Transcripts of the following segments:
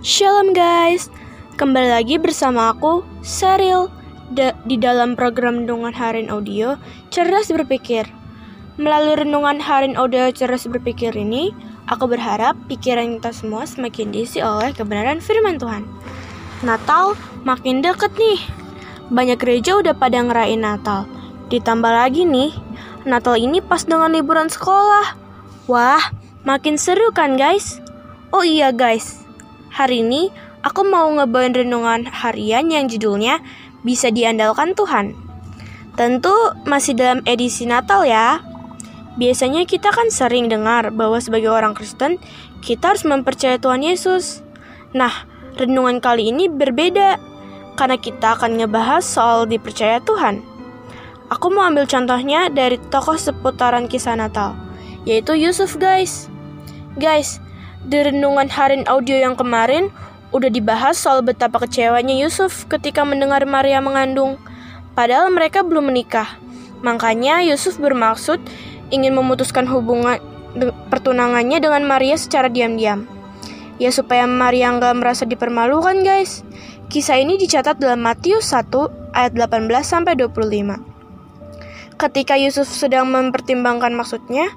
Shalom guys, kembali lagi bersama aku, Saril, da di dalam program Renungan Harian Audio Cerdas Berpikir. Melalui Renungan Harian Audio Cerdas Berpikir ini, aku berharap pikiran kita semua semakin diisi oleh kebenaran firman Tuhan. Natal makin deket nih, banyak gereja udah pada ngerayain Natal. Ditambah lagi nih, Natal ini pas dengan liburan sekolah. Wah, makin seru kan guys? Oh iya guys, Hari ini aku mau ngebawain renungan harian yang judulnya Bisa Diandalkan Tuhan. Tentu masih dalam edisi Natal ya. Biasanya kita kan sering dengar bahwa sebagai orang Kristen, kita harus mempercayai Tuhan Yesus. Nah, renungan kali ini berbeda karena kita akan ngebahas soal dipercaya Tuhan. Aku mau ambil contohnya dari tokoh seputaran kisah Natal, yaitu Yusuf guys. Guys, di renungan harian audio yang kemarin, udah dibahas soal betapa kecewanya Yusuf ketika mendengar Maria mengandung. Padahal mereka belum menikah. Makanya Yusuf bermaksud ingin memutuskan hubungan pertunangannya dengan Maria secara diam-diam. Ya supaya Maria nggak merasa dipermalukan guys. Kisah ini dicatat dalam Matius 1 ayat 18 sampai 25. Ketika Yusuf sedang mempertimbangkan maksudnya,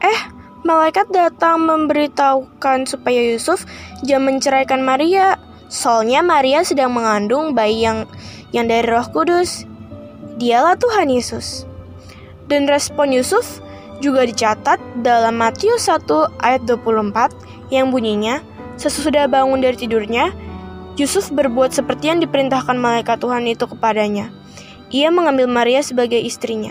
eh Malaikat datang memberitahukan supaya Yusuf jangan menceraikan Maria. Soalnya Maria sedang mengandung bayi yang yang dari Roh Kudus. Dialah Tuhan Yesus. Dan respon Yusuf juga dicatat dalam Matius 1 ayat 24 yang bunyinya, sesudah bangun dari tidurnya, Yusuf berbuat seperti yang diperintahkan malaikat Tuhan itu kepadanya. Ia mengambil Maria sebagai istrinya.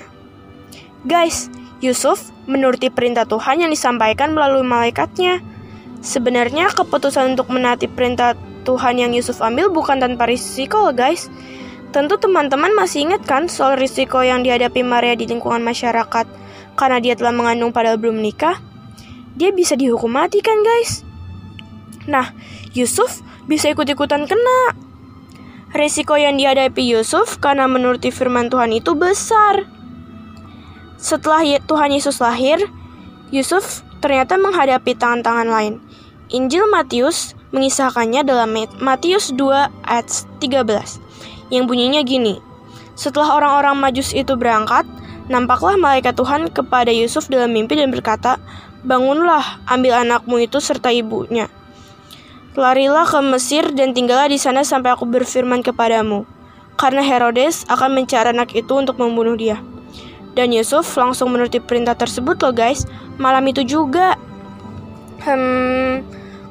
Guys, Yusuf menuruti perintah Tuhan yang disampaikan melalui malaikatnya. Sebenarnya keputusan untuk menaati perintah Tuhan yang Yusuf ambil bukan tanpa risiko guys. Tentu teman-teman masih ingat kan soal risiko yang dihadapi Maria di lingkungan masyarakat karena dia telah mengandung padahal belum menikah? Dia bisa dihukum mati kan guys? Nah, Yusuf bisa ikut-ikutan kena. Risiko yang dihadapi Yusuf karena menuruti firman Tuhan itu besar. Setelah Tuhan Yesus lahir, Yusuf ternyata menghadapi tangan-tangan lain. Injil Matius mengisahkannya dalam Matius 2 ayat 13 yang bunyinya gini. Setelah orang-orang Majus itu berangkat, nampaklah malaikat Tuhan kepada Yusuf dalam mimpi dan berkata, "Bangunlah, ambil anakmu itu serta ibunya. Larilah ke Mesir dan tinggallah di sana sampai aku berfirman kepadamu, karena Herodes akan mencari anak itu untuk membunuh dia." Dan Yusuf langsung menuruti perintah tersebut loh guys. Malam itu juga. Hmm,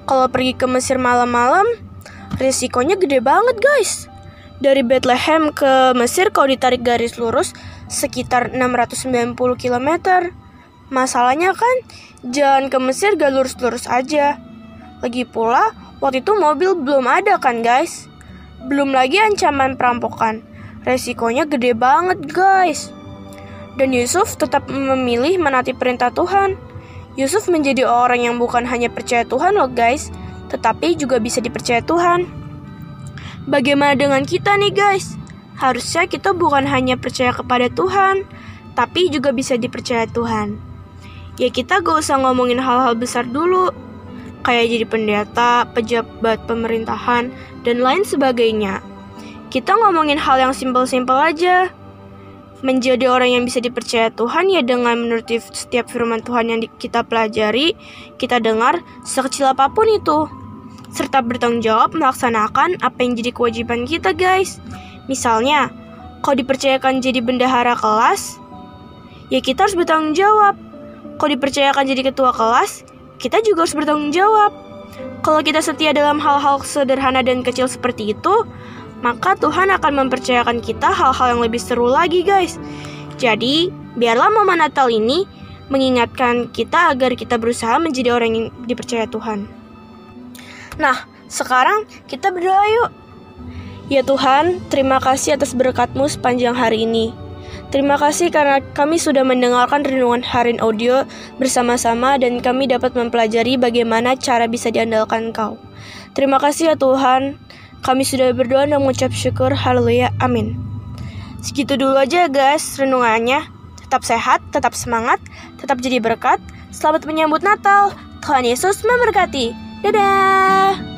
kalau pergi ke Mesir malam-malam, risikonya gede banget guys. Dari Bethlehem ke Mesir kalau ditarik garis lurus sekitar 690 km. Masalahnya kan jalan ke Mesir gak lurus-lurus aja. Lagi pula, waktu itu mobil belum ada kan guys. Belum lagi ancaman perampokan. Resikonya gede banget guys. Dan Yusuf tetap memilih menati perintah Tuhan. Yusuf menjadi orang yang bukan hanya percaya Tuhan loh guys, tetapi juga bisa dipercaya Tuhan. Bagaimana dengan kita nih guys? Harusnya kita bukan hanya percaya kepada Tuhan, tapi juga bisa dipercaya Tuhan. Ya kita gak usah ngomongin hal-hal besar dulu, kayak jadi pendeta, pejabat pemerintahan, dan lain sebagainya. Kita ngomongin hal yang simpel-simpel aja, menjadi orang yang bisa dipercaya Tuhan ya dengan menuruti setiap firman Tuhan yang kita pelajari, kita dengar sekecil apa pun itu. Serta bertanggung jawab melaksanakan apa yang jadi kewajiban kita guys. Misalnya, kalau dipercayakan jadi bendahara kelas, ya kita harus bertanggung jawab. Kalau dipercayakan jadi ketua kelas, kita juga harus bertanggung jawab. Kalau kita setia dalam hal-hal sederhana dan kecil seperti itu, maka Tuhan akan mempercayakan kita hal-hal yang lebih seru lagi, guys. Jadi, biarlah momen Natal ini mengingatkan kita agar kita berusaha menjadi orang yang dipercaya Tuhan. Nah, sekarang kita berdoa yuk. Ya Tuhan, terima kasih atas berkatmu sepanjang hari ini. Terima kasih karena kami sudah mendengarkan renungan harian audio bersama-sama dan kami dapat mempelajari bagaimana cara bisa diandalkan Engkau. Terima kasih ya Tuhan. Kami sudah berdoa dan mengucap syukur. Haleluya. Amin. Segitu dulu aja guys renungannya. Tetap sehat, tetap semangat, tetap jadi berkat. Selamat menyambut Natal. Tuhan Yesus memberkati. Dadah.